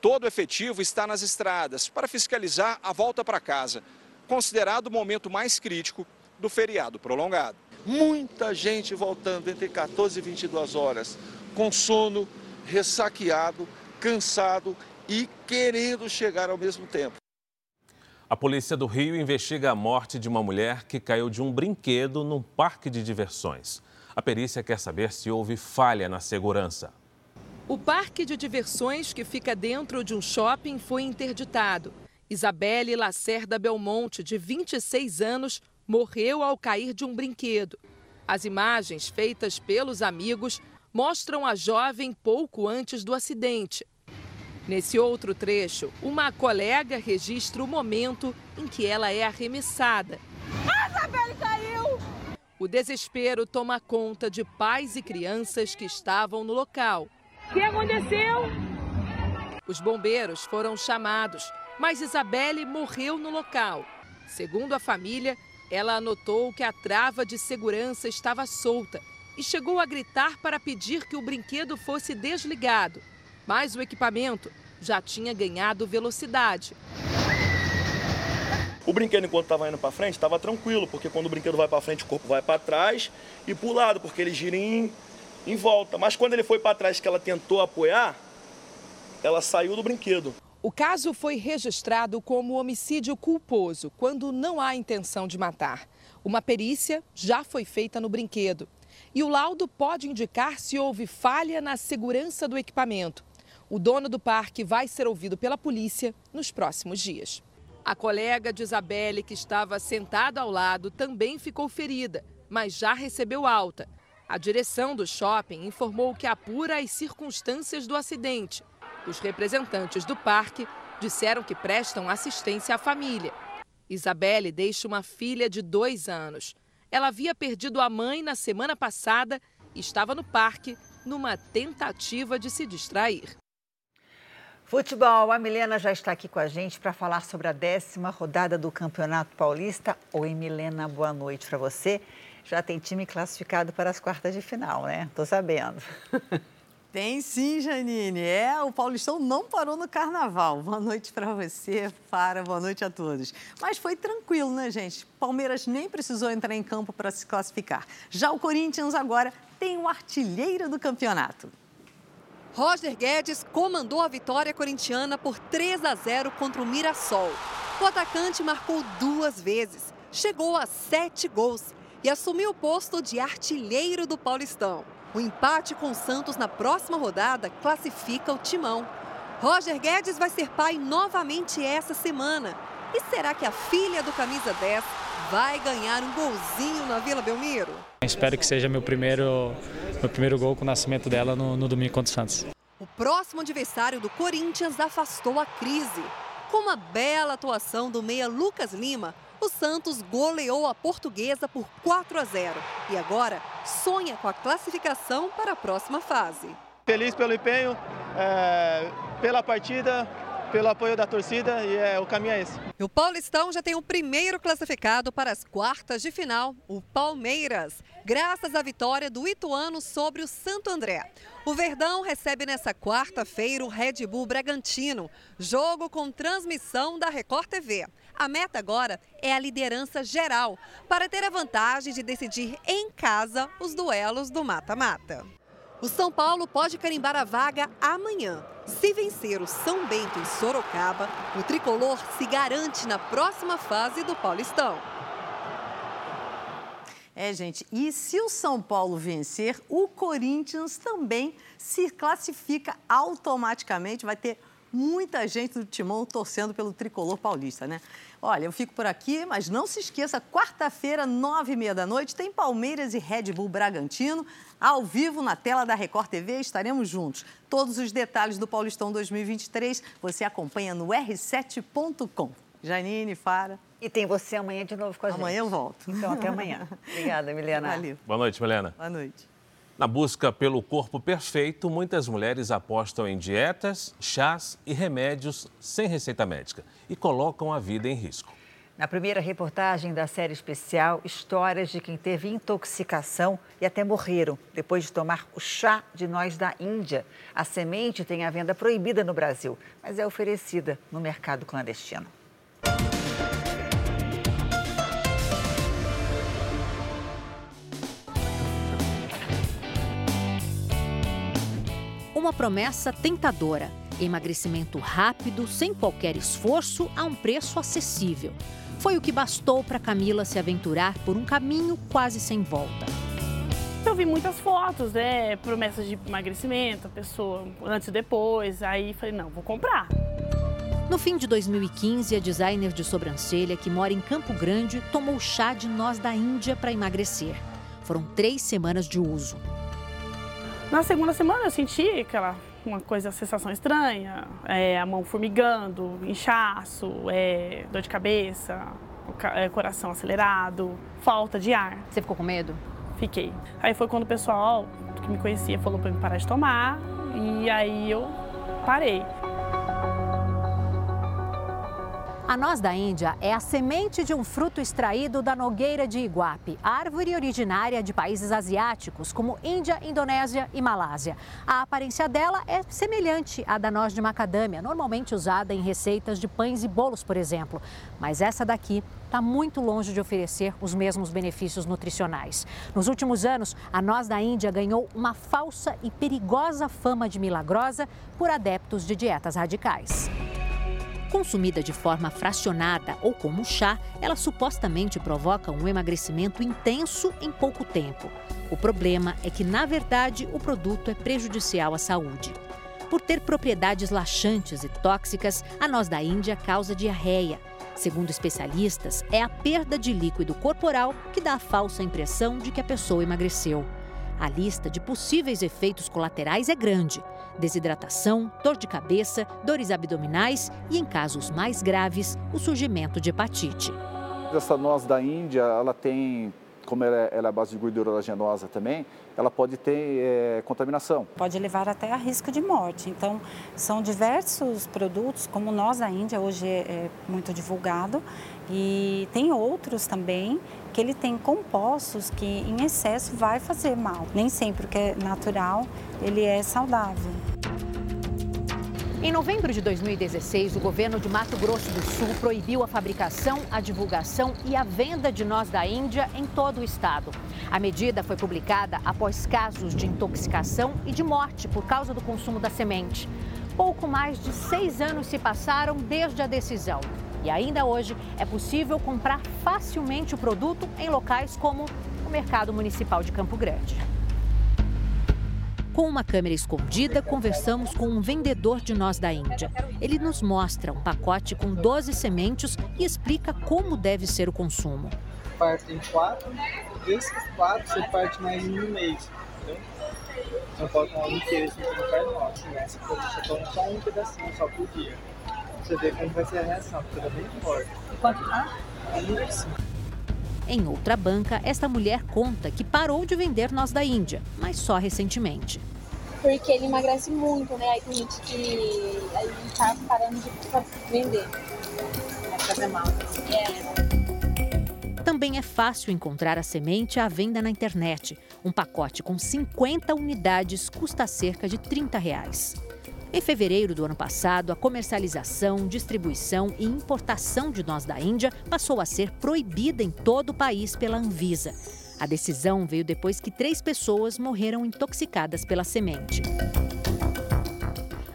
Todo o efetivo está nas estradas para fiscalizar a volta para casa, considerado o momento mais crítico do feriado prolongado. Muita gente voltando entre 14 e 22 horas, com sono, ressaqueado, cansado e querendo chegar ao mesmo tempo. A polícia do Rio investiga a morte de uma mulher que caiu de um brinquedo num parque de diversões. A perícia quer saber se houve falha na segurança. O parque de diversões que fica dentro de um shopping foi interditado. Isabelle Lacerda Belmonte, de 26 anos, morreu ao cair de um brinquedo. As imagens feitas pelos amigos mostram a jovem pouco antes do acidente. Nesse outro trecho, uma colega registra o momento em que ela é arremessada. A Isabelle caiu! O desespero toma conta de pais e crianças que estavam no local. O que aconteceu? Os bombeiros foram chamados, mas Isabelle morreu no local. Segundo a família, ela anotou que a trava de segurança estava solta e chegou a gritar para pedir que o brinquedo fosse desligado mas o equipamento já tinha ganhado velocidade. O brinquedo, enquanto estava indo para frente, estava tranquilo, porque quando o brinquedo vai para frente, o corpo vai para trás e para o lado, porque ele gira em, em volta. Mas quando ele foi para trás, que ela tentou apoiar, ela saiu do brinquedo. O caso foi registrado como homicídio culposo, quando não há intenção de matar. Uma perícia já foi feita no brinquedo. E o laudo pode indicar se houve falha na segurança do equipamento. O dono do parque vai ser ouvido pela polícia nos próximos dias. A colega de Isabelle, que estava sentada ao lado, também ficou ferida, mas já recebeu alta. A direção do shopping informou que apura as circunstâncias do acidente. Os representantes do parque disseram que prestam assistência à família. Isabelle deixa uma filha de dois anos. Ela havia perdido a mãe na semana passada e estava no parque numa tentativa de se distrair. Futebol, a Milena já está aqui com a gente para falar sobre a décima rodada do Campeonato Paulista. Oi, Milena, boa noite para você. Já tem time classificado para as quartas de final, né? Tô sabendo. <laughs> Tem sim, Janine. É, o Paulistão não parou no carnaval. Boa noite para você, para, boa noite a todos. Mas foi tranquilo, né, gente? Palmeiras nem precisou entrar em campo para se classificar. Já o Corinthians agora tem o artilheiro do campeonato. Roger Guedes comandou a vitória corintiana por 3 a 0 contra o Mirassol. O atacante marcou duas vezes, chegou a sete gols e assumiu o posto de artilheiro do Paulistão. O empate com o Santos na próxima rodada classifica o timão. Roger Guedes vai ser pai novamente essa semana. E será que a filha do camisa 10 vai ganhar um golzinho na Vila Belmiro? Espero que seja meu primeiro, meu primeiro gol com o nascimento dela no, no domingo contra o Santos. O próximo adversário do Corinthians afastou a crise. Com uma bela atuação do meia Lucas Lima, o Santos goleou a portuguesa por 4 a 0 e agora sonha com a classificação para a próxima fase. Feliz pelo empenho, é, pela partida, pelo apoio da torcida e é, o caminho é esse. O Paulistão já tem o primeiro classificado para as quartas de final, o Palmeiras, graças à vitória do Ituano sobre o Santo André. O Verdão recebe nessa quarta-feira o Red Bull Bragantino, jogo com transmissão da Record TV. A meta agora é a liderança geral, para ter a vantagem de decidir em casa os duelos do mata-mata. O São Paulo pode carimbar a vaga amanhã. Se vencer o São Bento em Sorocaba, o tricolor se garante na próxima fase do Paulistão. É, gente, e se o São Paulo vencer, o Corinthians também se classifica automaticamente, vai ter muita gente do Timão torcendo pelo tricolor paulista, né? Olha, eu fico por aqui, mas não se esqueça, quarta-feira, nove e meia da noite, tem Palmeiras e Red Bull Bragantino, ao vivo na tela da Record TV, estaremos juntos. Todos os detalhes do Paulistão 2023 você acompanha no r7.com. Janine, Fara. E tem você amanhã de novo com a gente. Amanhã eu volto. Então, até amanhã. <laughs> Obrigada, Milena. Valeu. Boa noite, Milena. Boa noite. Na busca pelo corpo perfeito, muitas mulheres apostam em dietas, chás e remédios sem receita médica e colocam a vida em risco. Na primeira reportagem da série especial, histórias de quem teve intoxicação e até morreram depois de tomar o chá de nós da Índia. A semente tem a venda proibida no Brasil, mas é oferecida no mercado clandestino. Uma promessa tentadora: emagrecimento rápido, sem qualquer esforço, a um preço acessível. Foi o que bastou para Camila se aventurar por um caminho quase sem volta. Eu vi muitas fotos, né? Promessas de emagrecimento, a pessoa antes e depois. Aí falei, não, vou comprar. No fim de 2015, a designer de sobrancelha que mora em Campo Grande tomou chá de noz da Índia para emagrecer. Foram três semanas de uso. Na segunda semana eu senti aquela uma coisa, sensação estranha, é, a mão formigando, inchaço, é, dor de cabeça, é, coração acelerado, falta de ar. Você ficou com medo? Fiquei. Aí foi quando o pessoal que me conhecia falou para eu parar de tomar e aí eu parei. A noz da Índia é a semente de um fruto extraído da nogueira de iguape, árvore originária de países asiáticos como Índia, Indonésia e Malásia. A aparência dela é semelhante à da noz de macadâmia, normalmente usada em receitas de pães e bolos, por exemplo. Mas essa daqui está muito longe de oferecer os mesmos benefícios nutricionais. Nos últimos anos, a noz da Índia ganhou uma falsa e perigosa fama de milagrosa por adeptos de dietas radicais. Consumida de forma fracionada ou como chá, ela supostamente provoca um emagrecimento intenso em pouco tempo. O problema é que, na verdade, o produto é prejudicial à saúde. Por ter propriedades laxantes e tóxicas, a noz da Índia causa diarreia. Segundo especialistas, é a perda de líquido corporal que dá a falsa impressão de que a pessoa emagreceu. A lista de possíveis efeitos colaterais é grande: desidratação, dor de cabeça, dores abdominais e, em casos mais graves, o surgimento de hepatite. Essa noz da Índia, ela tem, como ela é, ela é base de gordura oleaginosa também, ela pode ter é, contaminação. Pode levar até a risco de morte. Então, são diversos produtos, como nós da Índia, hoje é, é muito divulgado, e tem outros também que ele tem compostos que em excesso vai fazer mal. Nem sempre o que é natural, ele é saudável. Em novembro de 2016, o governo de Mato Grosso do Sul proibiu a fabricação, a divulgação e a venda de noz da Índia em todo o estado. A medida foi publicada após casos de intoxicação e de morte por causa do consumo da semente. Pouco mais de seis anos se passaram desde a decisão. E ainda hoje é possível comprar facilmente o produto em locais como o Mercado Municipal de Campo Grande. Com uma câmera escondida, conversamos com um vendedor de noz da Índia. Ele nos mostra um pacote com 12 sementes e explica como deve ser o consumo. Parte em quatro, desses quatro você parte mais um no mês? Você pode tomar inteiro, você não nossa, né? Você toma só um pedacinho só por dia. Você vê como vai ser a reação, porque ela é bem forte. Quanto tá? Em outra banca, esta mulher conta que parou de vender noz da Índia, mas só recentemente. Porque ele emagrece muito, né? Aí tem gente que a gente tá parando de vender. Vai fazer mal. É. Também é fácil encontrar a semente à venda na internet. Um pacote com 50 unidades custa cerca de 30 reais. Em fevereiro do ano passado, a comercialização, distribuição e importação de noz da Índia passou a ser proibida em todo o país pela Anvisa. A decisão veio depois que três pessoas morreram intoxicadas pela semente.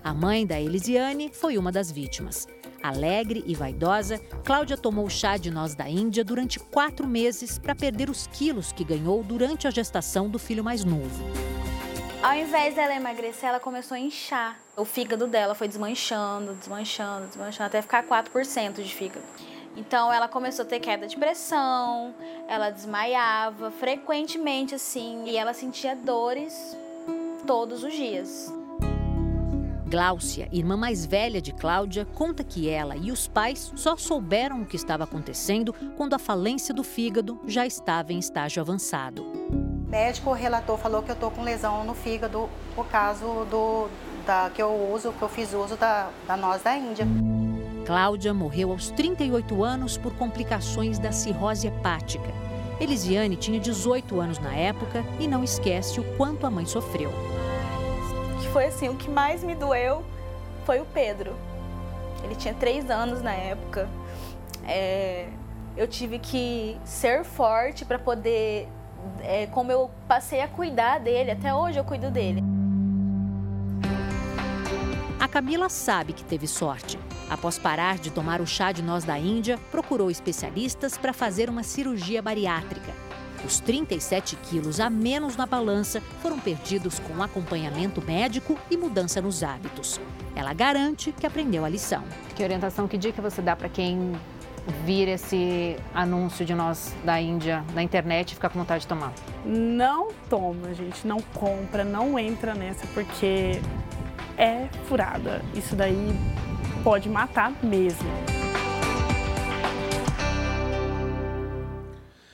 A mãe da Elisiane foi uma das vítimas. Alegre e vaidosa, Cláudia tomou chá de noz da Índia durante quatro meses para perder os quilos que ganhou durante a gestação do filho mais novo. Ao invés dela emagrecer, ela começou a inchar. O fígado dela foi desmanchando, desmanchando, desmanchando, até ficar 4% de fígado. Então ela começou a ter queda de pressão, ela desmaiava frequentemente assim, e ela sentia dores todos os dias. Gláucia, irmã mais velha de Cláudia, conta que ela e os pais só souberam o que estava acontecendo quando a falência do fígado já estava em estágio avançado médico relatou, falou que eu tô com lesão no fígado por causa do da, que eu uso, que eu fiz uso da, da noz da Índia. Cláudia morreu aos 38 anos por complicações da cirrose hepática. Elisiane tinha 18 anos na época e não esquece o quanto a mãe sofreu. Que foi assim, o que mais me doeu foi o Pedro. Ele tinha três anos na época. É, eu tive que ser forte para poder, é, como eu passei a cuidar dele, até hoje eu cuido dele. A Camila sabe que teve sorte. Após parar de tomar o chá de noz da Índia, procurou especialistas para fazer uma cirurgia bariátrica. Os 37 quilos a menos na balança foram perdidos com acompanhamento médico e mudança nos hábitos. Ela garante que aprendeu a lição. Que orientação, que dica você dá para quem vir esse anúncio de nós da Índia na internet e ficar com vontade de tomar? Não toma, gente, não compra, não entra nessa, porque é furada. Isso daí pode matar mesmo.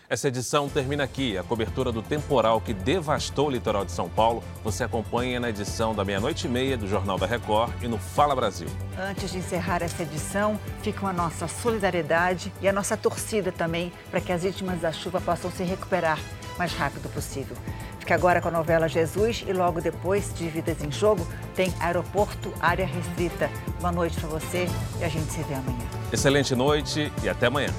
Essa edição termina aqui. A cobertura do temporal que devastou o litoral de São Paulo você acompanha na edição da meia-noite e meia do Jornal da Record e no Fala Brasil. Antes de encerrar essa edição, fica a nossa solidariedade e a nossa torcida também para que as vítimas da chuva possam se recuperar o mais rápido possível. Fique agora com a novela Jesus e logo depois de Vidas em Jogo tem Aeroporto Área Restrita. Boa noite para você e a gente se vê amanhã. Excelente noite e até amanhã.